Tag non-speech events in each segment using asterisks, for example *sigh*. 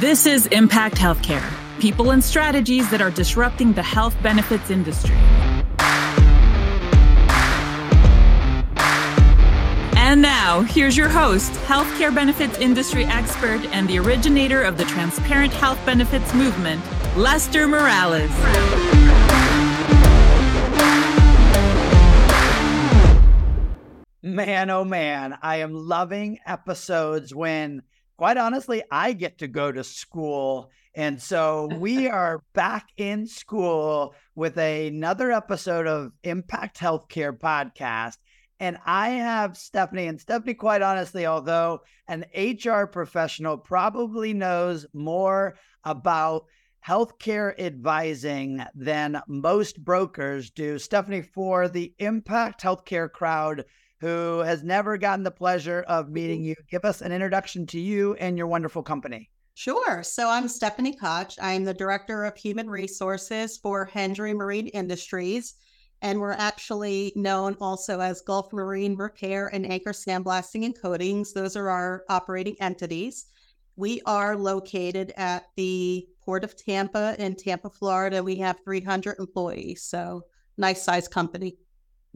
This is Impact Healthcare people and strategies that are disrupting the health benefits industry. And now, here's your host, healthcare benefits industry expert and the originator of the transparent health benefits movement, Lester Morales. Man, oh man, I am loving episodes when, quite honestly, I get to go to school. And so *laughs* we are back in school with another episode of Impact Healthcare Podcast. And I have Stephanie, and Stephanie, quite honestly, although an HR professional, probably knows more about healthcare advising than most brokers do. Stephanie, for the Impact Healthcare crowd, who has never gotten the pleasure of meeting mm-hmm. you. Give us an introduction to you and your wonderful company. Sure. So I'm Stephanie Koch. I'm the Director of Human Resources for Hendry Marine Industries. And we're actually known also as Gulf Marine Repair and Anchor Sandblasting and Coatings. Those are our operating entities. We are located at the Port of Tampa in Tampa, Florida. We have 300 employees. So nice size company.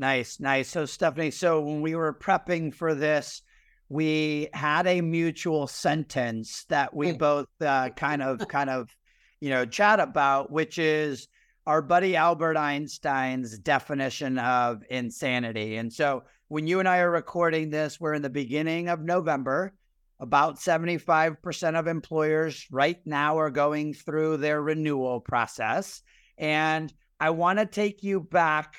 Nice, nice. So, Stephanie, so when we were prepping for this, we had a mutual sentence that we both uh, kind of, kind of, you know, chat about, which is our buddy Albert Einstein's definition of insanity. And so, when you and I are recording this, we're in the beginning of November. About 75% of employers right now are going through their renewal process. And I want to take you back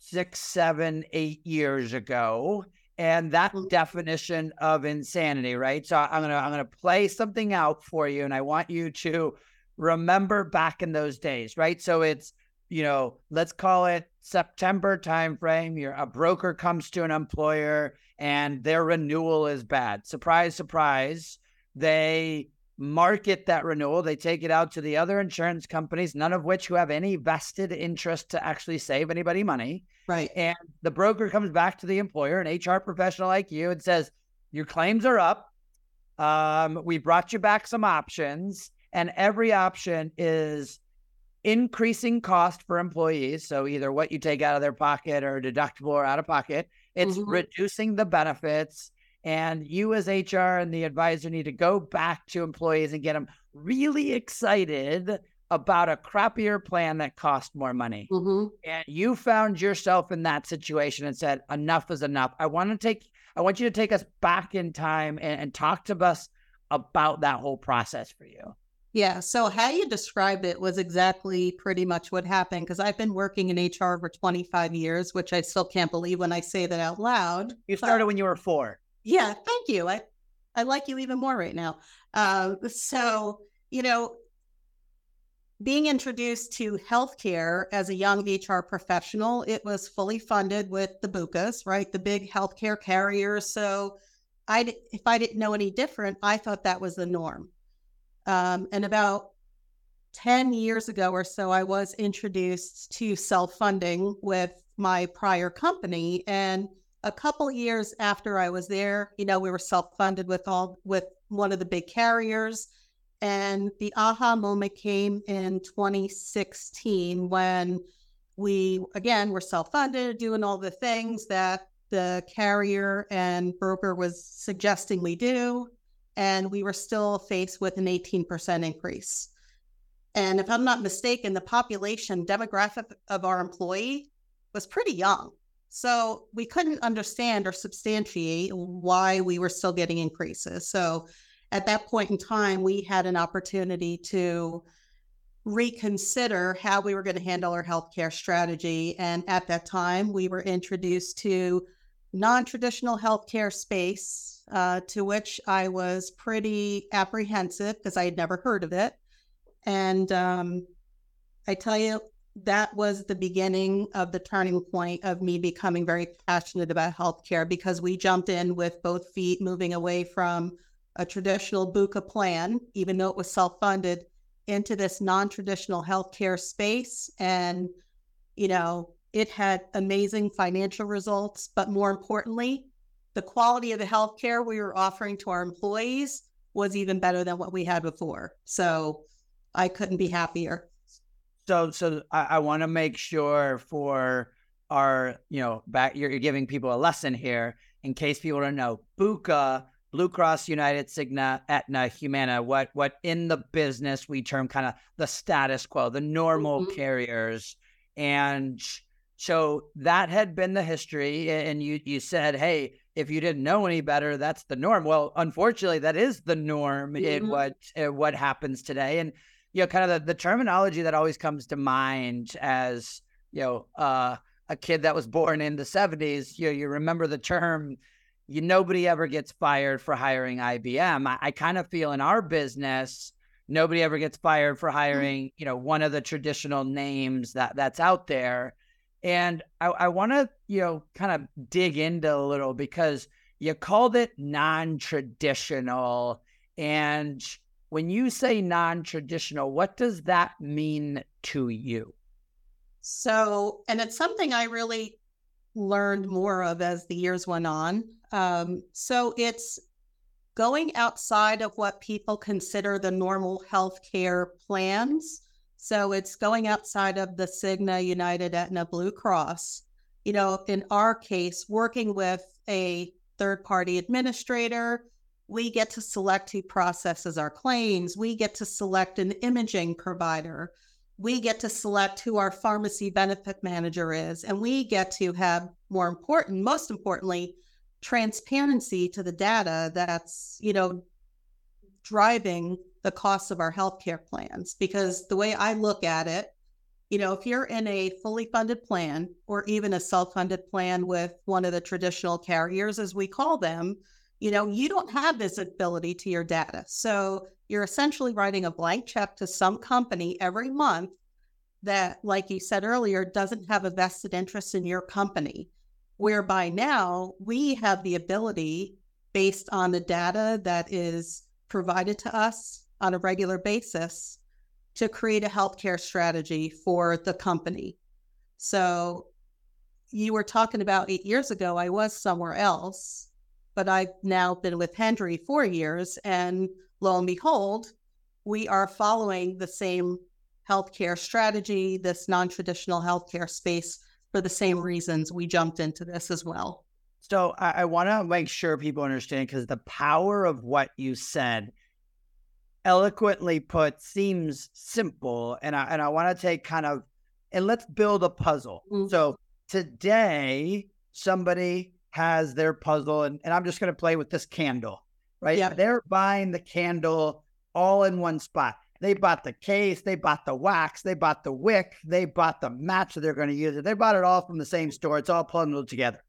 six, seven, eight years ago. And that mm. definition of insanity, right? So I'm gonna I'm gonna play something out for you, and I want you to remember back in those days, right? So it's you know, let's call it September timeframe. You're a broker comes to an employer and their renewal is bad. Surprise, surprise. They market that renewal. They take it out to the other insurance companies, none of which who have any vested interest to actually save anybody money. Right. And the broker comes back to the employer, an HR professional like you, and says, Your claims are up. Um, we brought you back some options, and every option is increasing cost for employees. So either what you take out of their pocket or deductible or out of pocket, it's mm-hmm. reducing the benefits and you, as HR and the advisor, need to go back to employees and get them really excited about a crappier plan that cost more money. Mm-hmm. And you found yourself in that situation and said, enough is enough. I want to take, I want you to take us back in time and, and talk to us about that whole process for you. Yeah. So how you described it was exactly pretty much what happened because I've been working in HR for 25 years, which I still can't believe when I say that out loud. You started when you were four. Yeah, thank you. I I like you even more right now. Uh, so you know, being introduced to healthcare as a young HR professional, it was fully funded with the BUCAs, right? The big healthcare carriers. So I, if I didn't know any different, I thought that was the norm. Um, and about 10 years ago or so, I was introduced to self funding with my prior company. And a couple years after I was there, you know, we were self-funded with all with one of the big carriers. And the aha moment came in 2016 when we again were self-funded, doing all the things that the carrier and broker was suggesting we do. And we were still faced with an 18% increase. And if I'm not mistaken, the population demographic of our employee was pretty young. So we couldn't understand or substantiate why we were still getting increases. So at that point in time, we had an opportunity to reconsider how we were going to handle our healthcare strategy. And at that time, we were introduced to non-traditional healthcare space, uh, to which I was pretty apprehensive because I had never heard of it. And um, I tell you, that was the beginning of the turning point of me becoming very passionate about healthcare because we jumped in with both feet, moving away from a traditional BUCA plan, even though it was self funded, into this non traditional healthcare space. And, you know, it had amazing financial results, but more importantly, the quality of the healthcare we were offering to our employees was even better than what we had before. So I couldn't be happier. So, so I, I want to make sure for our, you know, back, you're, you're giving people a lesson here in case people don't know. BUCA, Blue Cross United, Cigna, Aetna, Humana, what, what in the business we term kind of the status quo, the normal mm-hmm. carriers. And so that had been the history. And you, you said, hey, if you didn't know any better, that's the norm. Well, unfortunately, that is the norm mm-hmm. in what in what happens today. And you know, kind of the, the terminology that always comes to mind as you know, uh, a kid that was born in the '70s. You know, you remember the term. You nobody ever gets fired for hiring IBM. I, I kind of feel in our business, nobody ever gets fired for mm-hmm. hiring, you know, one of the traditional names that that's out there. And I, I want to, you know, kind of dig into a little because you called it non traditional. And when you say non traditional, what does that mean to you? So, and it's something I really learned more of as the years went on. Um, so it's going outside of what people consider the normal healthcare plans so it's going outside of the Cigna, United, Aetna, Blue Cross. You know, in our case, working with a third party administrator, we get to select who processes our claims. We get to select an imaging provider. We get to select who our pharmacy benefit manager is. And we get to have more important, most importantly, transparency to the data that's, you know, driving the costs of our healthcare plans. Because the way I look at it, you know, if you're in a fully funded plan or even a self funded plan with one of the traditional carriers, as we call them, you know, you don't have visibility to your data. So you're essentially writing a blank check to some company every month that, like you said earlier, doesn't have a vested interest in your company. Whereby now we have the ability, based on the data that is provided to us on a regular basis to create a healthcare strategy for the company. So you were talking about eight years ago, I was somewhere else, but I've now been with Hendry four years. And lo and behold, we are following the same healthcare strategy, this non traditional healthcare space for the same reasons we jumped into this as well. So I, I want to make sure people understand because the power of what you said eloquently put seems simple and i and i want to take kind of and let's build a puzzle mm-hmm. so today somebody has their puzzle and, and i'm just going to play with this candle right? Yeah. they're buying the candle all in one spot. They bought the case they bought the wax they bought the wick they bought the match that they're going to use it. They bought it all from the same store. It's all bundled together.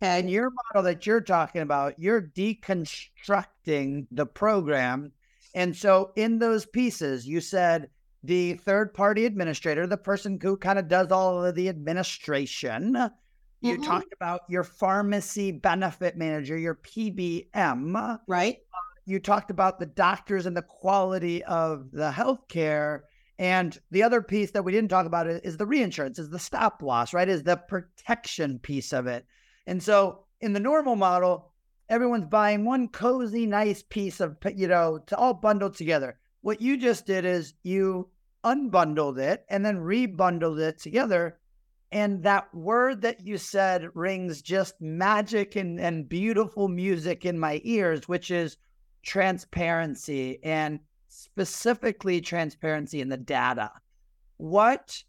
And your model that you're talking about you're deconstructing the program. And so in those pieces, you said the third party administrator, the person who kind of does all of the administration. You mm-hmm. talked about your pharmacy benefit manager, your PBM. Right. You talked about the doctors and the quality of the healthcare. And the other piece that we didn't talk about is the reinsurance, is the stop loss, right? Is the protection piece of it. And so in the normal model, everyone's buying one cozy, nice piece of, you know, to all bundled together. What you just did is you unbundled it and then rebundled it together. And that word that you said rings just magic and, and beautiful music in my ears, which is transparency and specifically transparency in the data. What,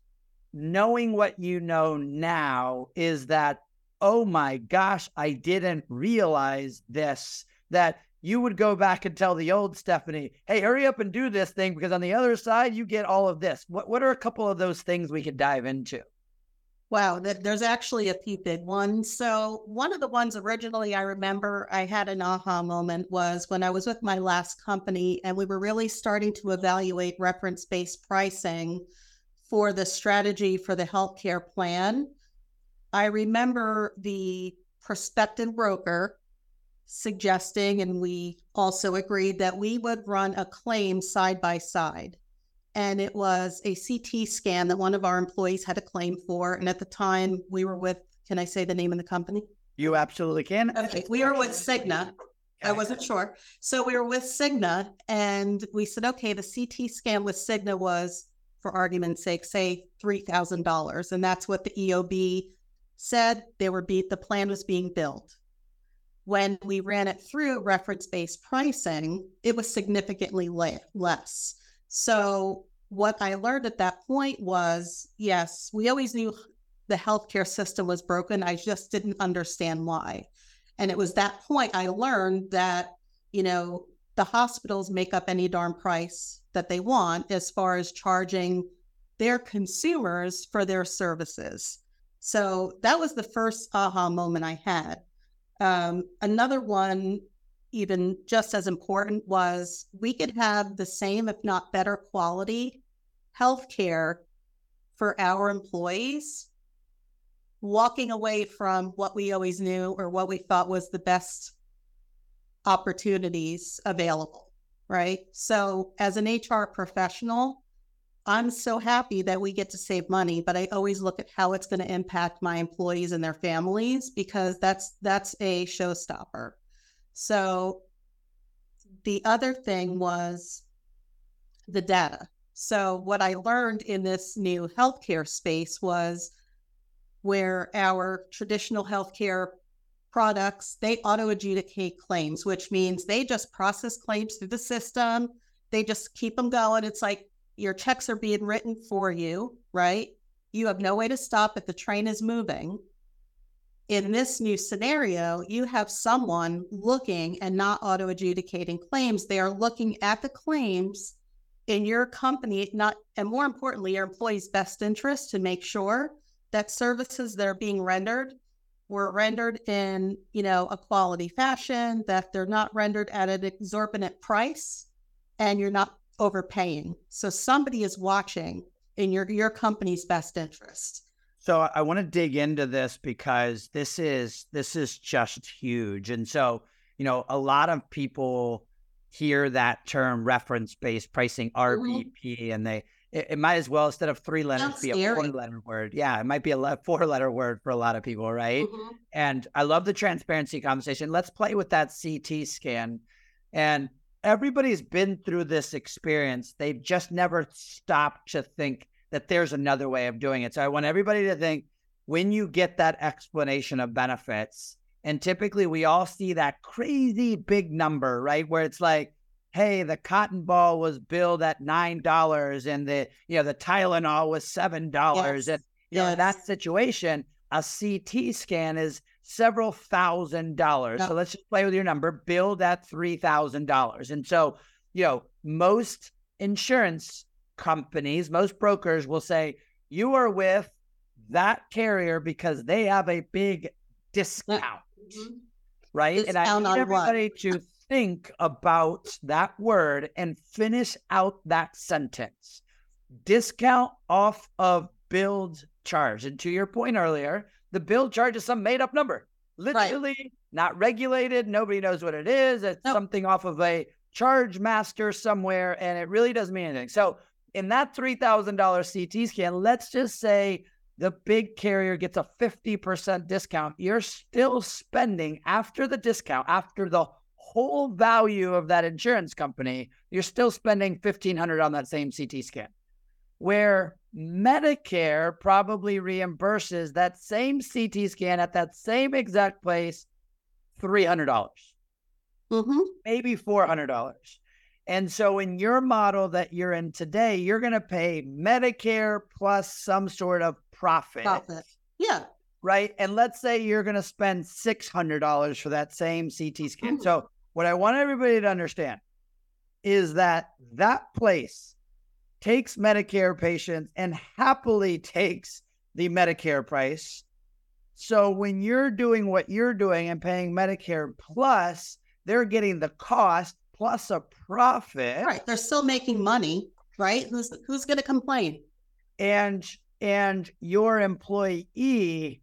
knowing what you know now, is that oh my gosh, I didn't realize this, that you would go back and tell the old Stephanie, hey, hurry up and do this thing because on the other side, you get all of this. What, what are a couple of those things we could dive into? Wow, there's actually a few big ones. So, one of the ones originally I remember I had an aha moment was when I was with my last company and we were really starting to evaluate reference based pricing for the strategy for the healthcare plan. I remember the prospective broker suggesting, and we also agreed that we would run a claim side by side. And it was a CT scan that one of our employees had a claim for. And at the time, we were with, can I say the name of the company? You absolutely can. Okay. We were with Cigna. I wasn't sure. So we were with Cigna and we said, okay, the CT scan with Cigna was, for argument's sake, say $3,000. And that's what the EOB said. They were beat, the plan was being built. When we ran it through reference based pricing, it was significantly le- less. So what I learned at that point was yes, we always knew the healthcare system was broken. I just didn't understand why. And it was that point I learned that, you know, the hospitals make up any darn price that they want as far as charging their consumers for their services. So that was the first aha moment I had. Um, another one, even just as important, was we could have the same, if not better quality healthcare for our employees walking away from what we always knew or what we thought was the best opportunities available, right? So, as an HR professional, I'm so happy that we get to save money, but I always look at how it's going to impact my employees and their families because that's that's a showstopper. So, the other thing was the data. So, what I learned in this new healthcare space was where our traditional healthcare products they auto adjudicate claims which means they just process claims through the system. They just keep them going. It's like your checks are being written for you right? You have no way to stop if the train is moving in this new scenario you have someone looking and not auto adjudicating claims they are looking at the claims in your company not and more importantly your employees best interest to make sure that services that are being rendered were rendered in, you know, a quality fashion, that they're not rendered at an exorbitant price and you're not overpaying. So somebody is watching in your your company's best interest. So I want to dig into this because this is this is just huge. And so, you know, a lot of people hear that term reference based pricing RBP mm-hmm. and they it, it, might as well instead of three letters Sounds be scary. a four letter word. Yeah, it might be a le- four letter word for a lot of people, right? Mm-hmm. And I love the transparency conversation. Let's play with that CT scan. And everybody's been through this experience. They've just never stopped to think that there's another way of doing it. So I want everybody to think when you get that explanation of benefits, and typically we all see that crazy big number, right? Where it's like, hey, the cotton ball was billed at nine dollars and the you know the Tylenol was seven dollars. Yes. And you yes. know, in that situation, a CT scan is several thousand dollars. So let's just play with your number, billed at three thousand dollars. And so, you know, most insurance companies, most brokers will say, you are with that carrier because they have a big discount. Mm-hmm. Right. Discount and I need everybody what? to think about that word and finish out that sentence. Discount off of billed charge. And to your point earlier, the billed charge is some made up number, literally right. not regulated. Nobody knows what it is. It's nope. something off of a charge master somewhere, and it really doesn't mean anything. So, in that $3,000 CT scan, let's just say the big carrier gets a 50% discount. You're still spending after the discount, after the whole value of that insurance company, you're still spending 1500 on that same CT scan. Where Medicare probably reimburses that same CT scan at that same exact place $300, dollars mm-hmm. maybe $400. And so, in your model that you're in today, you're going to pay Medicare plus some sort of profit. Profit. Yeah. Right. And let's say you're going to spend $600 for that same CT scan. Mm-hmm. So, what I want everybody to understand is that that place takes Medicare patients and happily takes the Medicare price. So when you're doing what you're doing and paying Medicare plus, they're getting the cost plus a profit. Right. They're still making money, right? Who's who's going to complain? And and your employee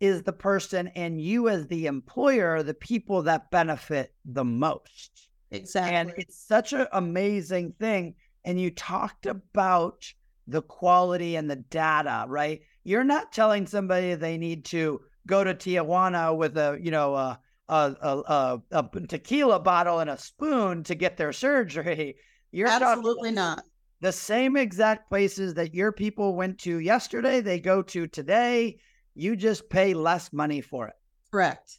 is the person and you as the employer are the people that benefit the most. Exactly. And it's such an amazing thing. And you talked about the quality and the data, right? You're not telling somebody they need to go to Tijuana with a, you know, a, a, a, a, a tequila bottle and a spoon to get their surgery. You're absolutely not the same exact places that your people went to yesterday, they go to today. You just pay less money for it. Correct.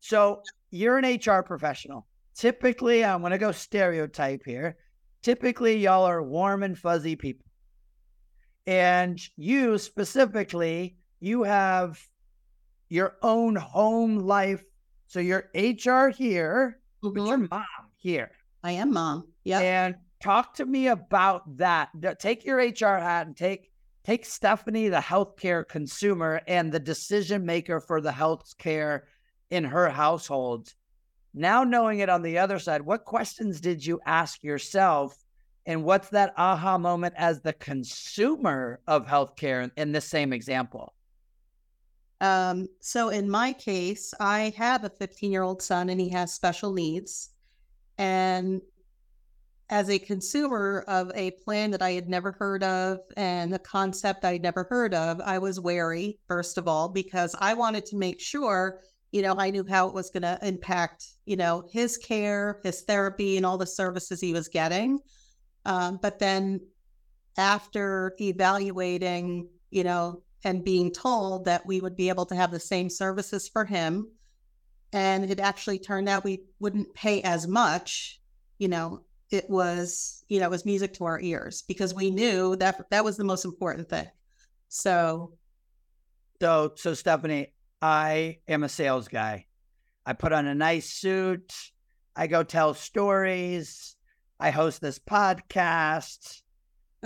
So you're an HR professional. Typically, I'm going to go stereotype here. Typically, y'all are warm and fuzzy people. And you specifically, you have your own home life. So you're HR here, mm-hmm. but your mom here. I am mom. Yeah. And talk to me about that. Take your HR hat and take take Stephanie, the healthcare consumer and the decision maker for the healthcare in her household. Now knowing it on the other side, what questions did you ask yourself? And what's that aha moment as the consumer of healthcare in this same example? Um, so in my case, I have a 15 year old son and he has special needs. And as a consumer of a plan that I had never heard of and a concept I'd never heard of, I was wary, first of all, because I wanted to make sure, you know, I knew how it was going to impact, you know, his care, his therapy, and all the services he was getting. Um, but then after evaluating, you know, and being told that we would be able to have the same services for him, and it actually turned out we wouldn't pay as much, you know, it was you know it was music to our ears because we knew that that was the most important thing. So so so stephanie i am a sales guy. I put on a nice suit. I go tell stories. I host this podcast.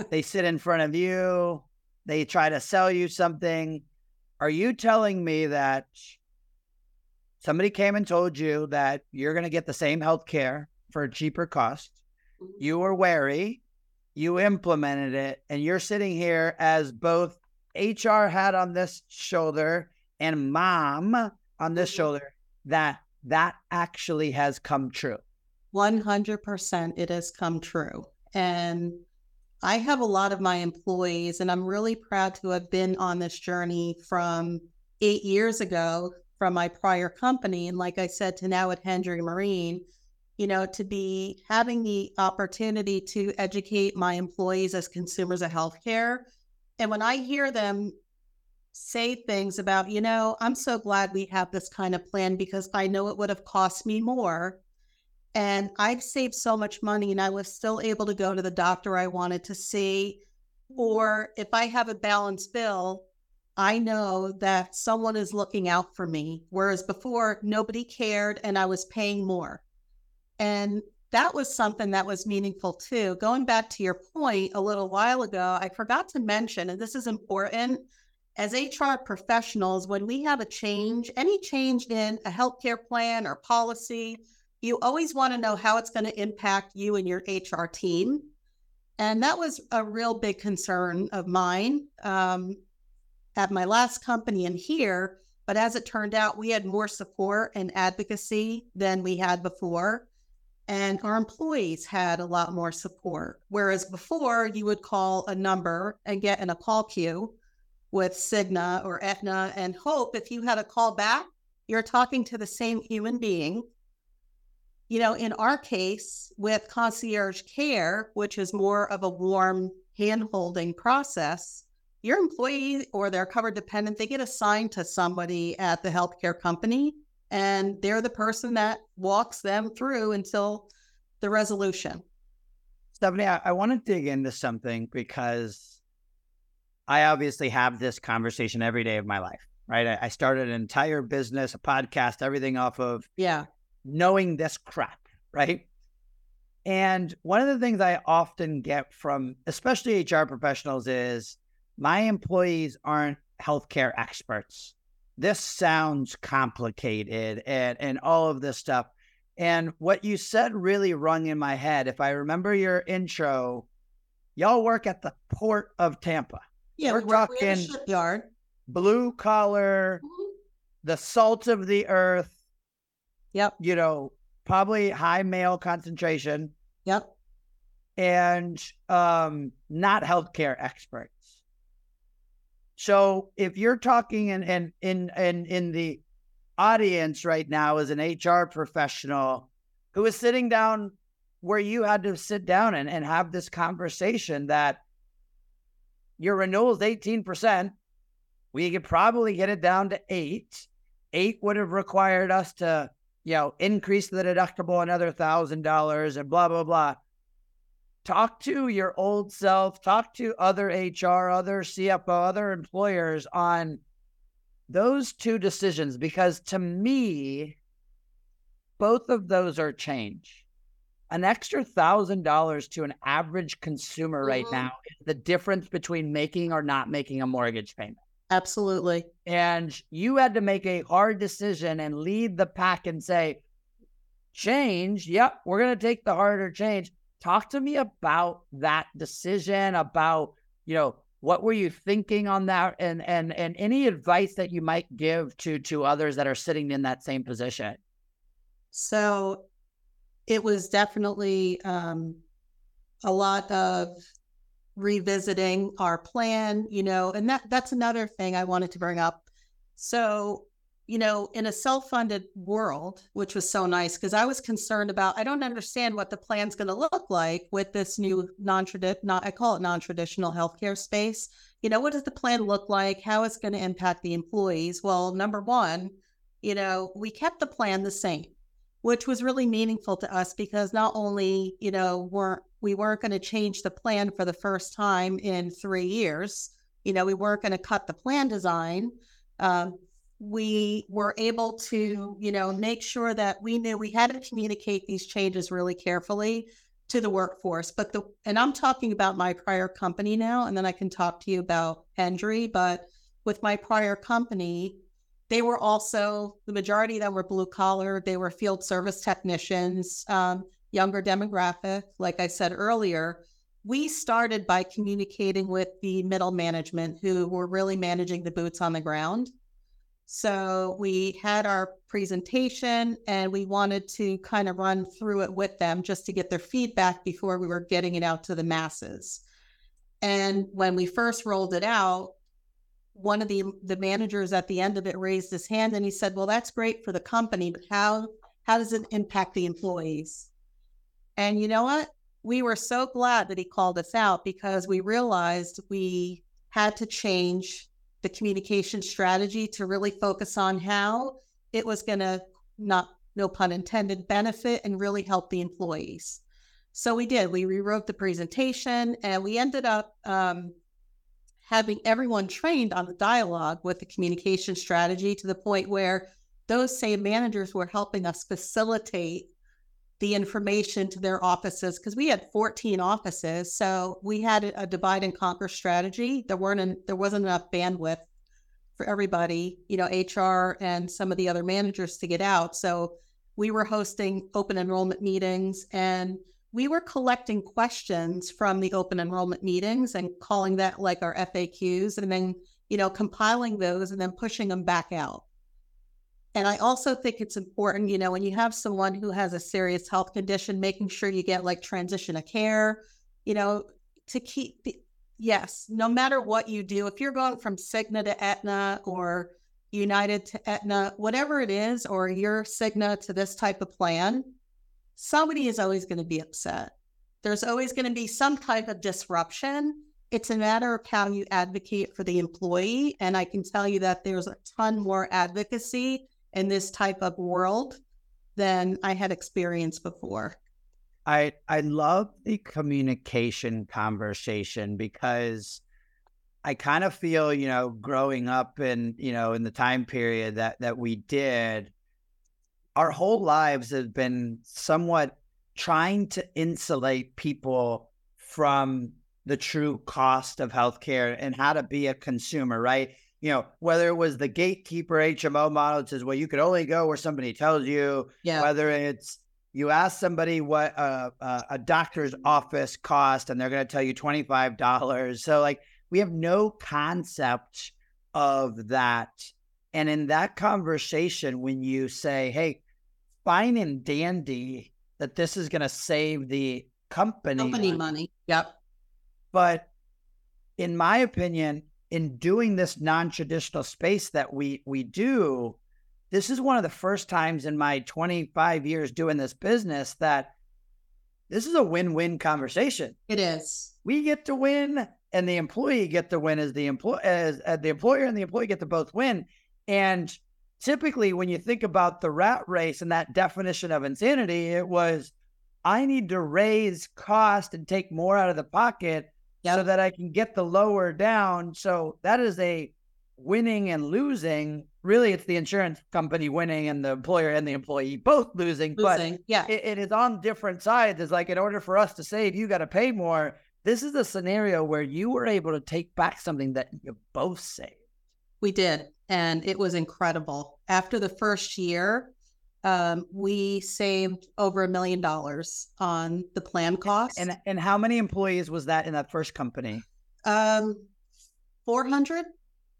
They sit in front of you they try to sell you something are you telling me that somebody came and told you that you're going to get the same health care for a cheaper cost you were wary, you implemented it, and you're sitting here as both HR had on this shoulder and mom on this mm-hmm. shoulder that that actually has come true. 100% it has come true. And I have a lot of my employees, and I'm really proud to have been on this journey from eight years ago from my prior company. And like I said, to now at Hendry Marine, you know, to be having the opportunity to educate my employees as consumers of healthcare. And when I hear them say things about, you know, I'm so glad we have this kind of plan because I know it would have cost me more. And I've saved so much money and I was still able to go to the doctor I wanted to see. Or if I have a balanced bill, I know that someone is looking out for me. Whereas before, nobody cared and I was paying more. And that was something that was meaningful too. Going back to your point a little while ago, I forgot to mention, and this is important, as HR professionals, when we have a change, any change in a healthcare plan or policy, you always want to know how it's going to impact you and your HR team. And that was a real big concern of mine um, at my last company and here. But as it turned out, we had more support and advocacy than we had before and our employees had a lot more support. Whereas before, you would call a number and get in a call queue with Cigna or Aetna and hope if you had a call back, you're talking to the same human being. You know, in our case with concierge care, which is more of a warm hand holding process, your employee or their covered dependent, they get assigned to somebody at the healthcare company and they're the person that walks them through until the resolution. Stephanie, I, I want to dig into something because I obviously have this conversation every day of my life, right? I, I started an entire business, a podcast, everything off of yeah, knowing this crap, right? And one of the things I often get from especially HR professionals is my employees aren't healthcare experts this sounds complicated and and all of this stuff. And what you said really rung in my head. If I remember your intro, y'all work at the port of Tampa. Yeah, we're, we're talking shipyard, blue collar, mm-hmm. the salt of the earth. Yep. You know, probably high male concentration. Yep. And um, not healthcare experts. So if you're talking in in in in, in the audience right now is an HR professional who is sitting down where you had to sit down and, and have this conversation that your renewal is 18%. We could probably get it down to eight. Eight would have required us to, you know, increase the deductible another thousand dollars and blah, blah, blah. Talk to your old self, talk to other HR, other CFO, other employers on those two decisions because to me, both of those are change. An extra thousand dollars to an average consumer right Mhm. now is the difference between making or not making a mortgage payment. Absolutely. And you had to make a hard decision and lead the pack and say, change. Yep, we're going to take the harder change. Talk to me about that decision, about, you know, what were you thinking on that and and and any advice that you might give to to others that are sitting in that same position. So it was definitely um, a lot of revisiting our plan, you know, and that that's another thing I wanted to bring up. So, you know, in a self-funded world, which was so nice because I was concerned about I don't understand what the plan's going to look like with this new non-traditional, not I call it non-traditional healthcare space. You know, what does the plan look like? How is going to impact the employees? Well, number one, you know, we kept the plan the same which was really meaningful to us because not only you know weren't we weren't going to change the plan for the first time in three years. You know we weren't going to cut the plan design. Um, we were able to you know make sure that we knew we had to communicate these changes really carefully to the workforce. But the and i'm talking about my prior company now and then i can talk to you about Hendry but with my prior company they were also the majority of them were blue collar they were field service technicians. Um, younger demographic like i said earlier we started by communicating with the middle management who were really managing the boots on the ground so we had our presentation and we wanted to kind of run through it with them just to get their feedback before we were getting it out to the masses and when we first rolled it out one of the the managers at the end of it raised his hand and he said, "Well, that's great for the company, but how how does it impact the employees?" And you know what? We were so glad that he called us out because we realized we had to change the communication strategy to really focus on how it was going to not no pun intended benefit and really help the employees. So we did. We rewrote the presentation and we ended up um, having everyone trained on the dialogue with the communication strategy to the point where those same managers were helping us facilitate the information to their offices because we had 14 offices so we had a divide and conquer strategy there weren't an, there wasn't enough bandwidth for everybody you know hr and some of the other managers to get out so we were hosting open enrollment meetings and we were collecting questions from the open enrollment meetings and calling that like our FAQs and then, you know, compiling those and then pushing them back out. And I also think it's important, you know, when you have someone who has a serious health condition, making sure you get like transition of care, you know, to keep, the, yes, no matter what you do, if you're going from Cigna to Aetna or United to Aetna, whatever it is, or you're Cigna to this type of plan, somebody is always going to be upset. There's always going to be some type of disruption. It's a matter of how you advocate for the employee. And I can tell you that there's a ton more advocacy in this type of world than I had experienced before. I I love the communication conversation because I kind of feel, you know, growing up in, you know, in the time period that that we did, our whole lives have been somewhat trying to insulate people from the true cost of healthcare and how to be a consumer, right? You know, whether it was the gatekeeper HMO model that says, well, you could only go where somebody tells you, Yeah. whether it's you ask somebody what a, a, a doctor's office cost and they're going to tell you $25. So, like, we have no concept of that. And in that conversation, when you say, hey, fine and dandy that this is going to save the company, Company money. Yep. but in my opinion, in doing this non-traditional space that we we do, this is one of the first times in my 25 years doing this business that this is a win-win conversation. It is. We get to win and the employee get to win as the employee as, as the employer and the employee get to both win. And typically when you think about the rat race and that definition of insanity, it was I need to raise cost and take more out of the pocket yep. so that I can get the lower down. So that is a winning and losing. Really, it's the insurance company winning and the employer and the employee both losing. losing. But yeah, it, it is on different sides. It's like in order for us to save, you got to pay more. This is a scenario where you were able to take back something that you both saved. We did. And it was incredible. After the first year, um, we saved over a million dollars on the plan cost. And and how many employees was that in that first company? Um, four hundred.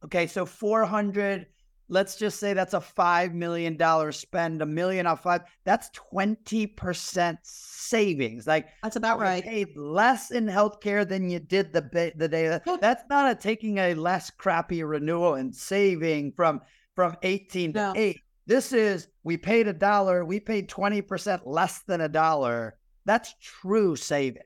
Okay, so four hundred. Let's just say that's a five million dollar spend. A million off five. That's twenty percent savings. Like that's about right. Paid less in healthcare than you did the the day. That's not a taking a less crappy renewal and saving from from eighteen no. to eight this is we paid a dollar, we paid 20% less than a dollar. That's true savings.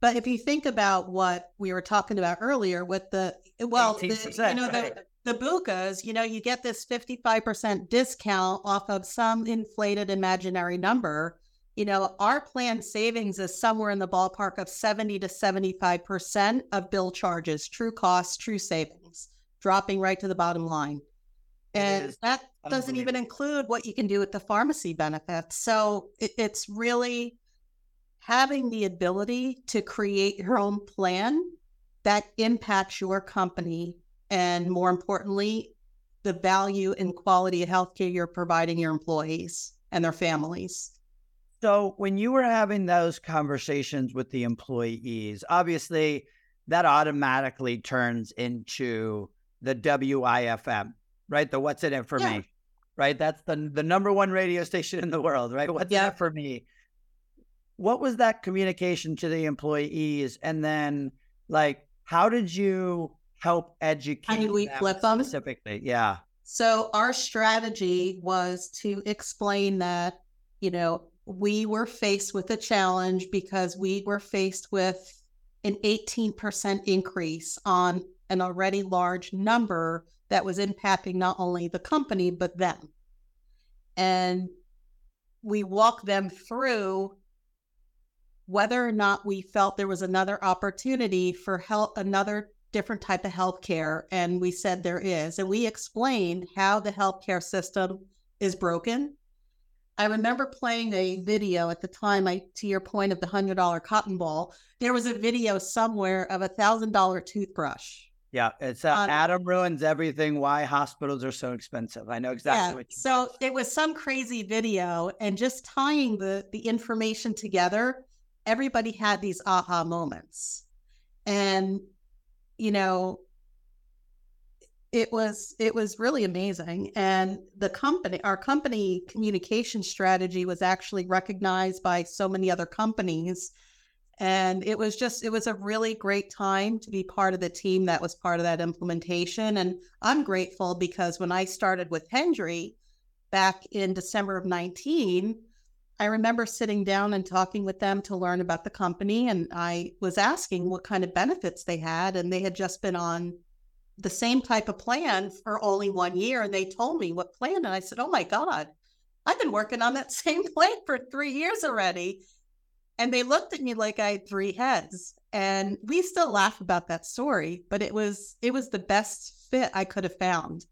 But if you think about what we were talking about earlier with the well, the, you know right. the the BUCAs, you know, you get this 55% discount off of some inflated imaginary number. You know, our planned savings is somewhere in the ballpark of 70 to 75% of bill charges, true costs, true savings, dropping right to the bottom line. And that doesn't even include what you can do with the pharmacy benefits. So it, it's really having the ability to create your own plan that impacts your company and more importantly, the value and quality of healthcare you're providing your employees and their families. So when you were having those conversations with the employees, obviously that automatically turns into the WIFM, right? The what's in it for yeah. me, right? That's the the number one radio station in the world, right? What's yeah. that for me? What was that communication to the employees? And then like how did you help educate how did we them flip them specifically? Yeah. So our strategy was to explain that, you know, we were faced with a challenge because we were faced with an 18% increase on an already large number that was impacting not only the company, but them. And we walked them through whether or not we felt there was another opportunity for help, another different type of healthcare. And we said there is. And we explained how the healthcare system is broken. I remember playing a video at the time, I to your point of the hundred dollar cotton ball, there was a video somewhere of a thousand dollar toothbrush yeah, it's uh, um, Adam ruins everything. Why hospitals are so expensive. I know exactly yeah, what. so it was some crazy video, and just tying the the information together, everybody had these aha moments, and you know, it was it was really amazing. And the company, our company communication strategy, was actually recognized by so many other companies and it was just, it was a really great time to be part of the team that was part of that implementation. And I'm grateful because when I started with Hendry back in December of 19, I remember sitting down and talking with them to learn about the company. And I was asking what kind of benefits they had. And they had just been on the same type of plan for only one year. And they told me what plan. And I said, Oh my God, I've been working on that *laughs* same plan for three years already. And they looked at me like I had three heads. And we still laugh about that story, but it was it was the best fit I could have found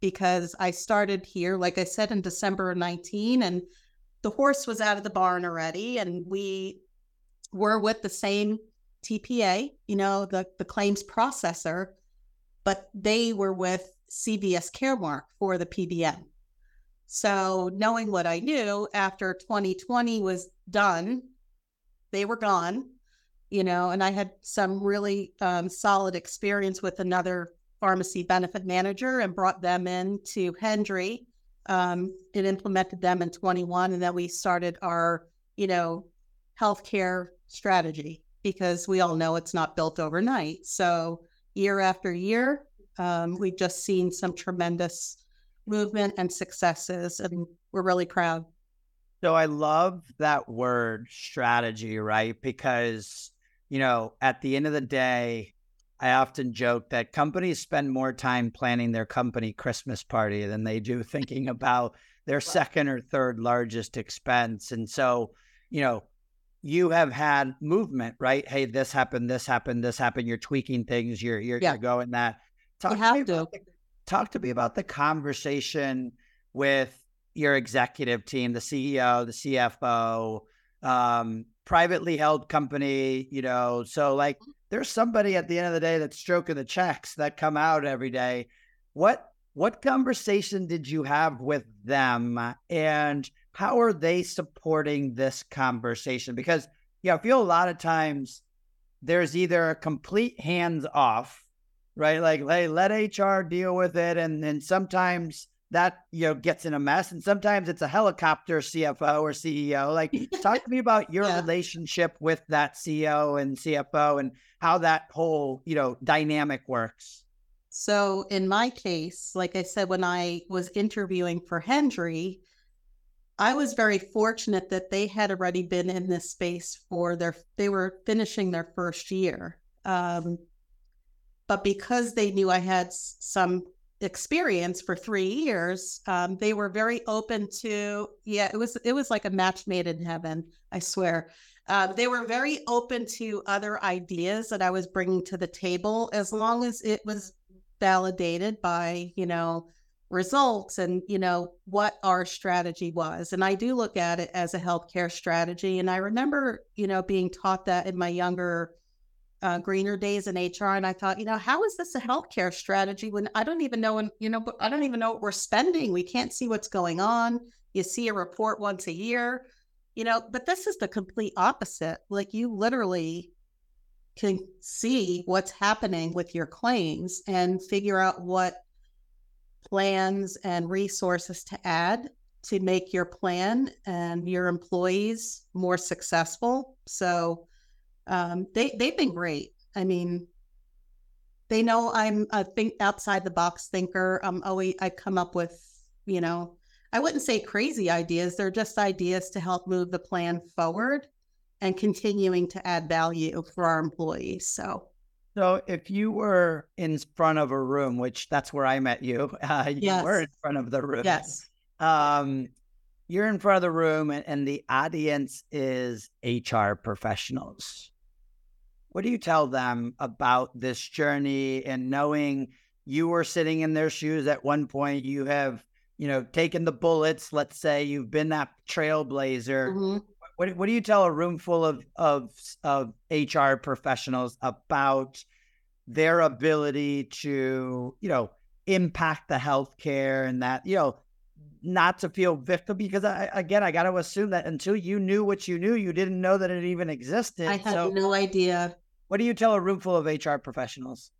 because I started here, like I said, in December of 19, and the horse was out of the barn already. And we were with the same TPA, you know, the, the claims processor, but they were with CVS Caremark for the PBM. So, knowing what I knew after 2020 was done, they were gone, you know, and I had some really um, solid experience with another pharmacy benefit manager and brought them in to Hendry um, and implemented them in 21. And then we started our, you know, healthcare strategy because we all know it's not built overnight. So, year after year, um, we've just seen some tremendous movement and successes. And we're really proud. So I love that word strategy, right? Because, you know, at the end of the day, I often joke that companies spend more time planning their company Christmas party than they do thinking about their *laughs* second or third largest expense. And so, you know, you have had movement, right? Hey, this happened, this happened, this happened. You're tweaking things. You're you're, yeah. you're going that. Talk you have to. The, talk to me about the conversation with your executive team, the CEO, the CFO, um, privately held company, you know. So like there's somebody at the end of the day that's stroking the checks that come out every day. What what conversation did you have with them and how are they supporting this conversation? Because yeah, I feel a lot of times there's either a complete hands off, right? Like, hey, let HR deal with it. And then sometimes that you know gets in a mess and sometimes it's a helicopter cfo or ceo like talk to me *laughs* about your yeah. relationship with that ceo and cfo and how that whole you know dynamic works so in my case like i said when i was interviewing for hendry i was very fortunate that they had already been in this space for their they were finishing their first year um, but because they knew i had some experience for three years, um, they were very open to. Yeah, it was it was like a match made in heaven. I swear. Uh, they were very open to other ideas that I was bringing to the table, as long as it was validated by you know results and you know what our strategy was and i do look at it as a healthcare strategy and i remember you know being taught that in my younger uh, greener days in HR, and I thought, you know, how is this a healthcare strategy when I don't even know, when, you know, I don't even know what we're spending. We can't see what's going on. You see a report once a year, you know, but this is the complete opposite. Like you literally can see what's happening with your claims and figure out what plans and resources to add to make your plan and your employees more successful. So um, they they've been great. I mean, they know I'm a think outside the box thinker. I'm always I come up with you know I wouldn't say crazy ideas. They're just ideas to help move the plan forward and continuing to add value for our employees. So. So, if you were in front of a room, which that's where I met you, *laughs* uh, you yes. were in front of the room. Yes. Um, you're in front of the room, and, and the audience is HR professionals. What do you tell them about this journey and knowing you were sitting in their shoes at one point? You have, you know, taken the bullets. Let's say you've been that trailblazer. Mm-hmm. What, what do you tell a room full of, of, of HR professionals about their ability to, you know, impact the healthcare and that, you know, not to feel victim because I, again, I got to assume that until you knew what you knew, you didn't know that it even existed. I had so, no idea. What do you tell a room full of HR professionals?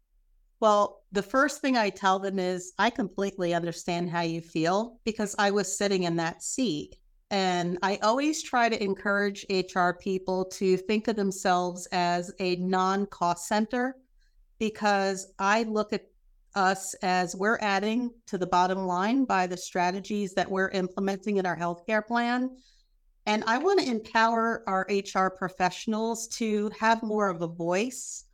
Well, the first thing I tell them is I completely understand how you feel because I was sitting in that seat. And I always try to encourage HR people to think of themselves as a non cost center because I look at us as we're adding to the bottom line by the strategies that we're implementing in our healthcare plan. And I want to empower our HR professionals to have more of a voice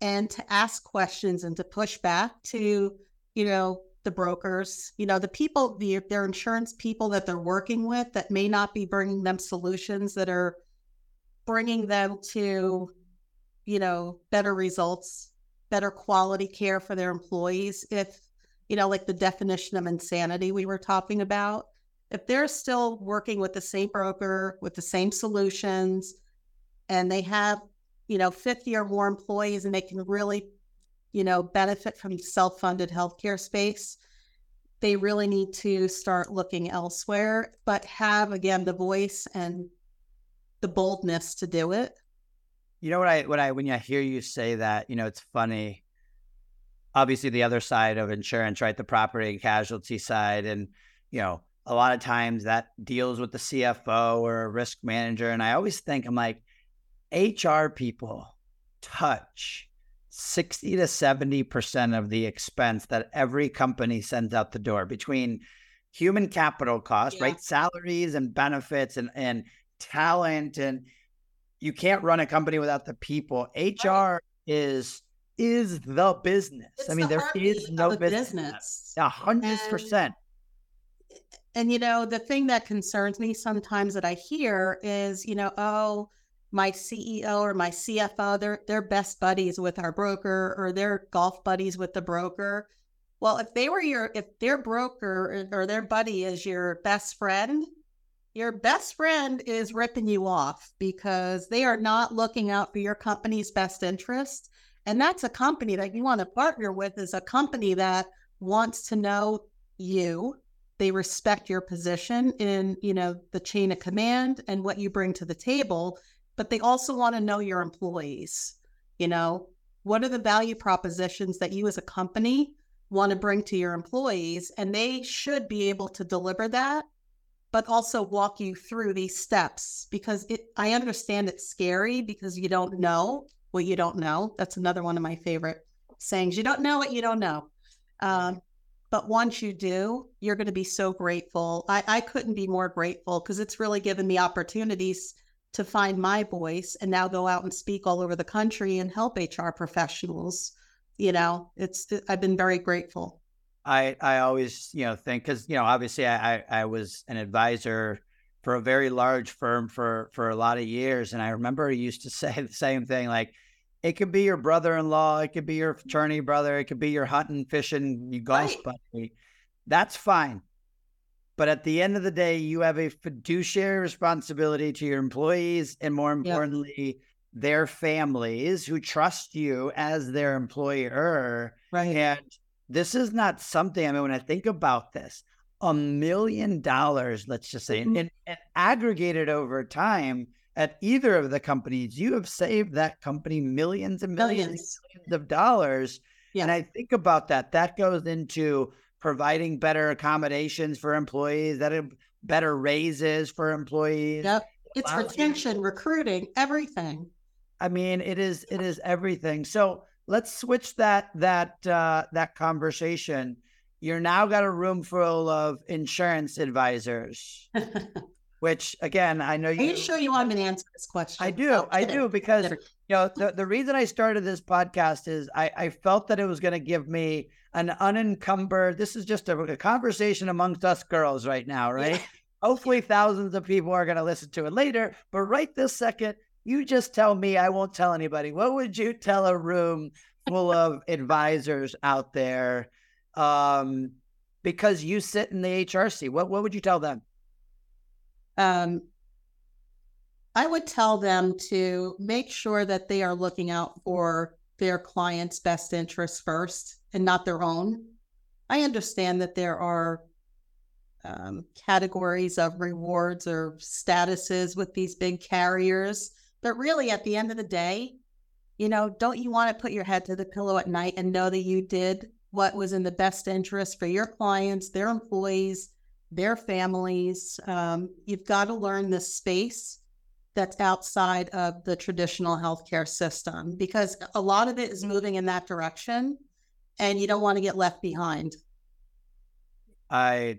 and to ask questions and to push back to, you know, the brokers, you know, the people, the, their insurance people that they're working with that may not be bringing them solutions that are bringing them to, you know, better results better quality care for their employees. If you know like the definition of insanity we were talking about if they're still working with the same broker with the same solutions and they have you know 50 or more employees and they can really you know benefit from self-funded healthcare space they really need to start looking elsewhere but have again the voice and the boldness to do it you know what I what I when I hear you say that, you know, it's funny. Obviously, the other side of insurance, right? The property and casualty side, and you know, a lot of times that deals with the CFO or a risk manager. And I always think I'm like, HR people touch 60 to 70% of the expense that every company sends out the door between human capital costs, yeah. right? Salaries and benefits and, and talent. And you can't run a company without the people. HR right. is is the business. It's I mean, the there is no business. A hundred percent. And you know, the thing that concerns me sometimes that I hear is, you know, oh, my CEO or my CFO, they're they're best buddies with our broker or they're golf buddies with the broker. Well, if they were your if their broker or their buddy is your best friend, your best friend is ripping you off because they are not looking out for your company's best interest. And that's a company that you want to partner with is a company that wants to know you. They respect your position in, you know, the chain of command and what you bring to the table but they also want to know your employees. You know, what are the value propositions that you as a company want to bring to your employees? And they should be able to deliver that, but also walk you through these steps because it, I understand it's scary because you don't know what you don't know. That's another one of my favorite sayings. You don't know what you don't know. Um, but once you do, you're going to be so grateful. I, I couldn't be more grateful because it's really given me opportunities to find my voice and now go out and speak all over the country and help HR professionals. You know, it's I've been very grateful. I I always you know think because you know obviously I, I I was an advisor for a very large firm for for a lot of years, and I remember he used to *laughs* say the same thing like. It could be your brother-in-law. It could be your attorney brother. It could be your hunting, fishing, you golf right. buddy. That's fine. But at the end of the day, you have a fiduciary responsibility to your employees and more importantly, yep. their families who trust you as their employer. Right. And this is not something, I mean, when I think about this, a million dollars, let's just say, mm-hmm. and, and aggregated over time at either of the companies, you have saved that company millions and millions, millions. of dollars. Yeah. And I think about that. That goes into providing better accommodations for employees, that better raises for employees. Yep. It's retention, recruiting, everything. I mean, it is it is everything. So let's switch that that uh, that conversation. You're now got a room full of insurance advisors. *laughs* which again, I know you. Are you sure you want me to answer this question? I do. I do because you know the, the reason I started this podcast is I, I felt that it was going to give me an unencumbered. This is just a, a conversation amongst us girls right now, right? *laughs* Yeah. Hopefully, thousands of people are going to listen to it later. But right this second, you just tell me. I won't tell anybody. What would you tell a room full of advisors out there? Um, because you sit in the HRC. What what would you tell them? Um, I would tell them to make sure that they are looking out for their client's best interests first and not their own. I understand that there are um, categories of rewards or statuses with these big carriers, but really at the end of the day, you know, don't you want to put your head to the pillow at night and know that you did what was in the best interest for your clients, their employees, their families. Um, you've got to learn the space that's outside of the traditional healthcare system because a lot of it is moving in that direction and you don't want to get left behind. I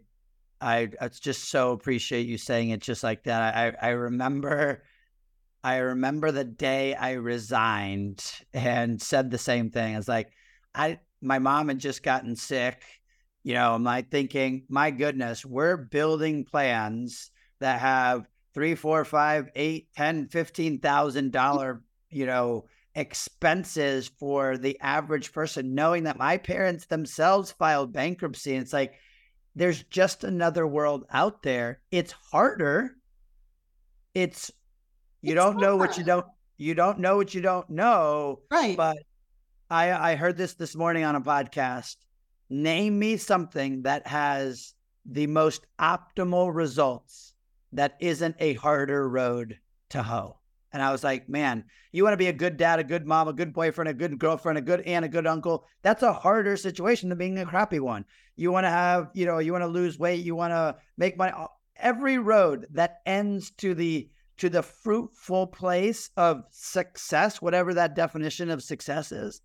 I, I just so appreciate you saying it just like that. I I remember I remember the day I resigned and said the same thing. I was like, I my mom had just gotten sick you know, am I thinking, my goodness, we're building plans that have three, four, five, eight, ten, fifteen thousand mm. dollar, you know, expenses for the average person, knowing that my parents themselves filed bankruptcy. And it's like there's just another world out there. It's harder. It's you it's don't know what you don't you don't know what you don't know. Right. But I I heard this this morning on a podcast name me something that has the most optimal results that isn't a harder road to hoe. And I was like, man, you want to be a good dad, a good mom, a good boyfriend, a good girlfriend, a good aunt, a good uncle. That's a harder situation than being a crappy one. You want to have, you know, you want to lose weight, you want to make money. Every road that ends to the to the fruitful place of success, whatever that definition of success is,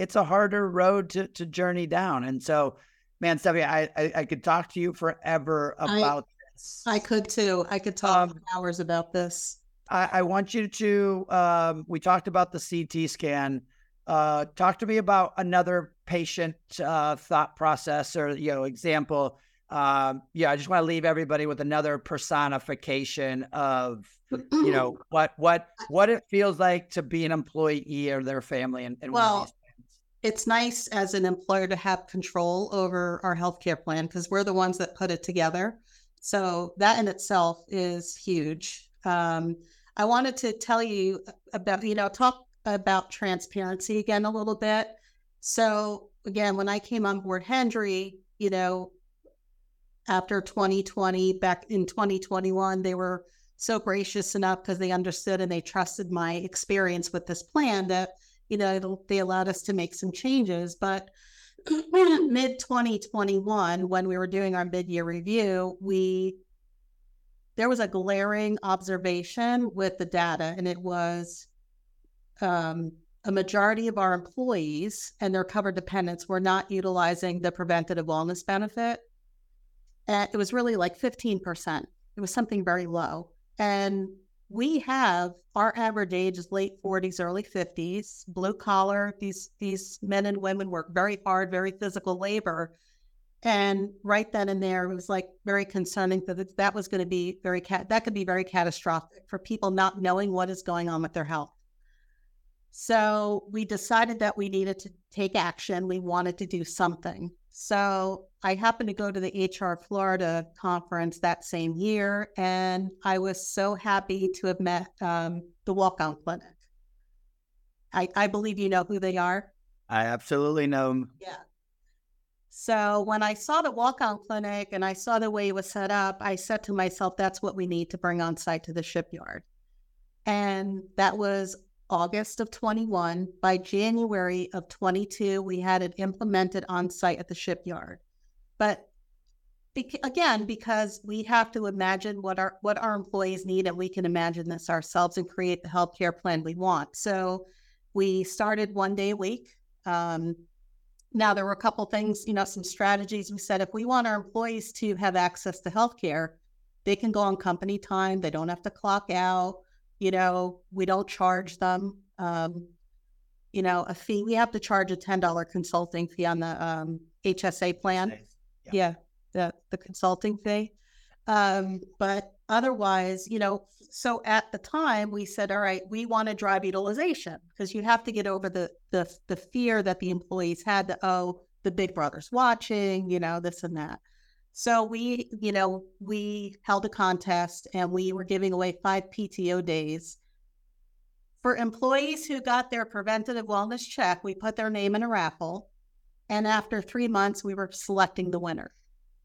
it's a harder road to to journey down. And so, man, Stephanie, I I, I could talk to you forever about I, this. I could too. I could talk um, hours about this. I, I want you to. Um, we talked about the CT scan. Uh, talk to me about another patient uh, thought process or you know example. Um, yeah, I just want to leave everybody with another personification of you know what what what it feels like to be an employee or their family and, and well it's nice as an employer to have control over our healthcare plan because we're the ones that put it together. So that in itself is huge. Um, i wanted to tell you about you know talk about transparency again a little bit. So again when i came on board hendry you know after 2020 back in 2021 they were so gracious enough because they understood and they trusted my experience with this plan that you know they allowed us to make some changes but *clears throat* mid 2021 when we were doing our mid-year review we there was a glaring observation with the data and it was um, a majority of our employees and their covered dependents were not utilizing the preventative wellness benefit. And it was really like 15% it was something very low. And we have our average age is late 40s, early 50s, blue collar. These these men and women work very hard, very physical labor. And right then and there, it was like very concerning that that was going to be very cat that could be very catastrophic for people not knowing what is going on with their health. So we decided that we needed to take action. We wanted to do something. So I happened to go to the HR Florida conference that same year, and I was so happy to have met um, the Walk On Clinic. I, I believe you know who they are. I absolutely know them. Yeah. So when I saw the Walk On Clinic and I saw the way it was set up, I said to myself, that's what we need to bring on site to the shipyard. And that was August of 21. By January of 22, we had it implemented on site at the shipyard. But again, because we have to imagine what our what our employees need, and we can imagine this ourselves and create the healthcare plan we want. So we started one day a week. Um, now there were a couple things, you know, some strategies. We said if we want our employees to have access to healthcare, they can go on company time. They don't have to clock out you know, we don't charge them, um, you know, a fee. We have to charge a $10 consulting fee on the um, HSA plan. Yeah. yeah, the, the consulting fee. Um, but otherwise, you know, so at the time we said, all right, we want to drive utilization because you have to get over the, the the fear that the employees had that oh, the big brother's watching, you know, this and that. So we, you know, we held a contest and we were giving away five PTO days. For employees who got their preventative wellness check, we put their name in a raffle. And after three months, we were selecting the winner.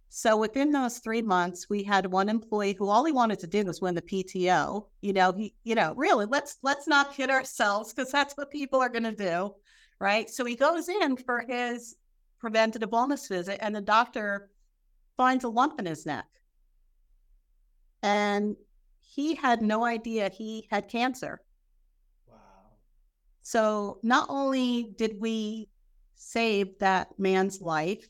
So within those three months, we had one employee who all he wanted to do was win the PTO. You know, he, you know, really, let's let's not kid ourselves because that's what people are going to do, right? So he goes in for his preventative wellness visit, and the doctor finds a lump in his neck. And he had no idea he had cancer. Wow. So not only did we save that man's life,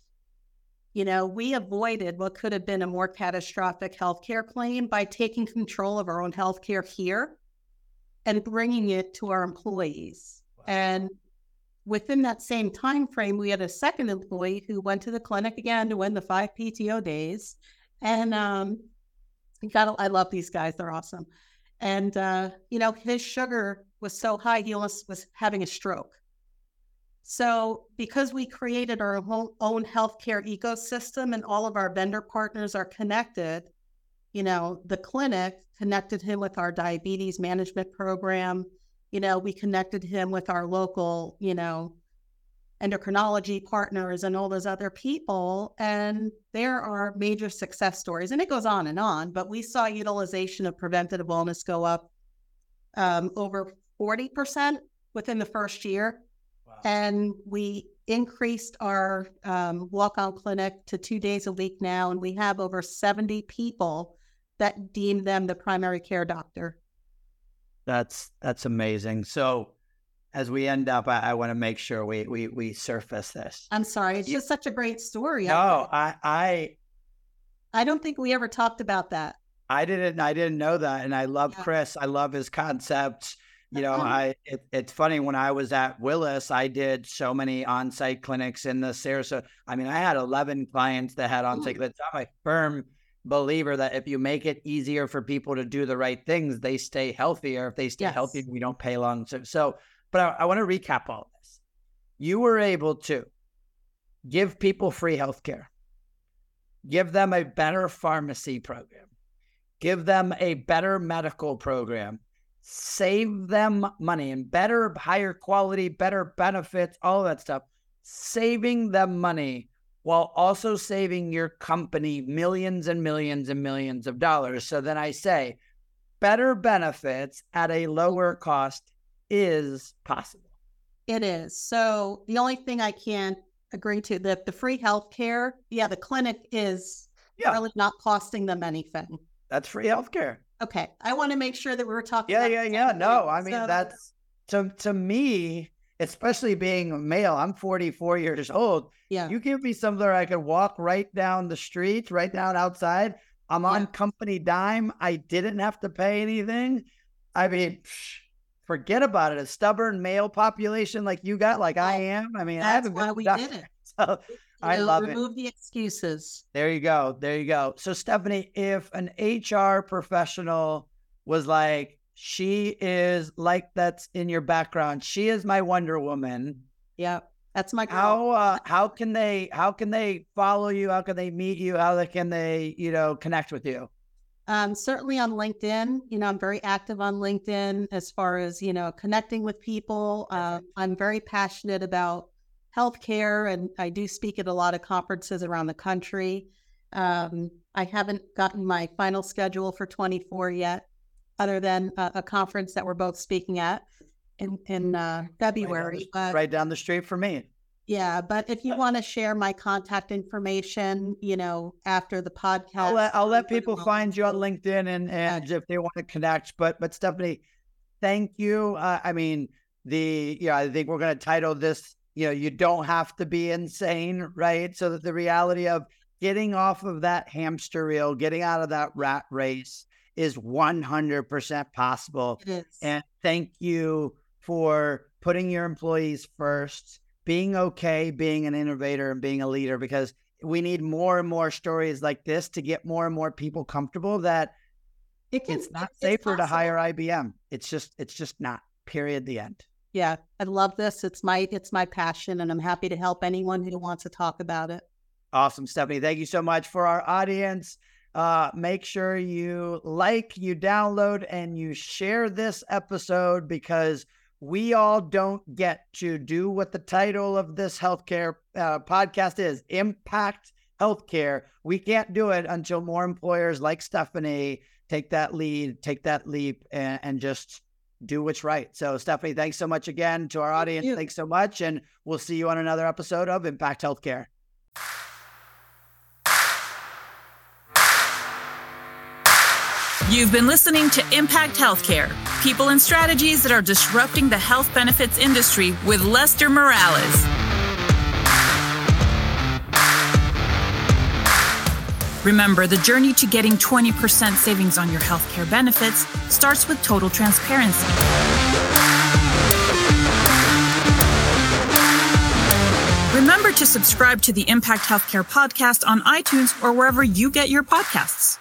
you know, we avoided what could have been a more catastrophic healthcare claim by taking control of our own healthcare here and bringing it to our employees. Wow. And within that same time frame, we had a second employee who went to the clinic again to win the five PTO days, and um, got. I love these guys; they're awesome. And uh, you know, his sugar was so high, he almost was having a stroke. So, because we created our own healthcare ecosystem and all of our vendor partners are connected, you know, the clinic connected him with our diabetes management program you know, we connected him with our local, you know, endocrinology partners and all those other people. And there are major success stories, and it goes on and on. But we saw utilization of preventative wellness go up um, over 40% within the first year. Wow. And we increased our um, walk on clinic to two days a week now. And we have over 70 people that deem them the primary care doctor that's that's amazing. So as we end up, I, I want to make sure we we we surface this. I'm sorry. It's just such a great story. No, I I I don't think we ever talked about that. I didn't I didn't know that, and I love Yeah. Chris. I love his concepts. You know, Uh-huh. I it, it's funny when I was at Willis, I did so many on-site clinics in the Sarasota. I mean, I had 11 clients that had on-site clinics. I'm a firm believer that if you make it easier for people to do the right things, they stay healthier. If they stay healthy, we don't pay long. So, so but I, I want to recap all this. You were able to give people free healthcare, give them a better pharmacy program, give them a better medical program, save them money and better, higher quality, better benefits, all that stuff, saving them money while also saving your company millions and millions and millions of dollars. So then I say, better benefits at a lower cost is possible. It is. So the only thing I can't agree to the the free health care, yeah, the clinic is Yeah. really not costing them anything. That's free healthcare. Okay. I want to make sure that we were talking Yeah, yeah, yeah. No. I mean So- that's to to me, especially being male. I'm 44 years old. yeah. You give me somewhere I could walk right down the street, right down outside. I'm on Yeah. company dime. I didn't have to pay anything. I mean, psh, forget about it. A stubborn male population like you got, like I am. I mean, I That's haven't why we doctor, did it. *laughs* So You I know, love it. remove the excuses. There you go. There you go. So, Stephanie, if an HR professional was like, she is like that's in your background, she is my Wonder Woman. Yeah. That's my girl. How uh, how can they how can they follow you? How can they meet you? How they, can they you know connect with you? Um, certainly on LinkedIn, you know, I'm very active on LinkedIn as far as, you know, connecting with people. Uh, I'm very passionate about healthcare and I do speak at a lot of conferences around the country. Um, I haven't gotten my final schedule for 24 yet, other than a, a conference that we're both speaking at in, in uh, Right down, February. the, But right down the street from me. yeah, but if you want to share my contact information, you know, after the podcast, I'll let I'll let people find you on. LinkedIn and and if they want to connect. But but Stephanie, thank you. Uh, I mean the yeah I think we're going to title this. You know, you don't have to be insane, right? So that the reality of getting off of that hamster wheel, getting out of that rat race is 100% possible. And thank you for putting your employees first, being okay, being an innovator, and being a leader because we need more and more stories like this to get more and more people comfortable that It can, it's not it's safer to hire IBM. It's just it's just not. Period. The end. Yeah, I love this. It's my it's my passion, and I'm happy to help anyone who wants to talk about it. Awesome, Stephanie. Thank you so much for our audience. Uh, make sure you like, you download, and you share this episode because we all don't get to do what the title of this healthcare uh, podcast is Impact Healthcare. We can't do it until more employers like Stephanie take that lead, take that leap, and, and just do what's right. So, Stephanie, thanks so much again to our audience. you. Thanks so much. And we'll see you on another episode of Impact Healthcare. You've been listening to Impact Healthcare people and strategies that are disrupting the health benefits industry with Lester Morales. Remember, the journey to getting 20% savings on your healthcare benefits starts with total transparency. Remember to subscribe to the Impact Healthcare podcast on iTunes or wherever you get your podcasts.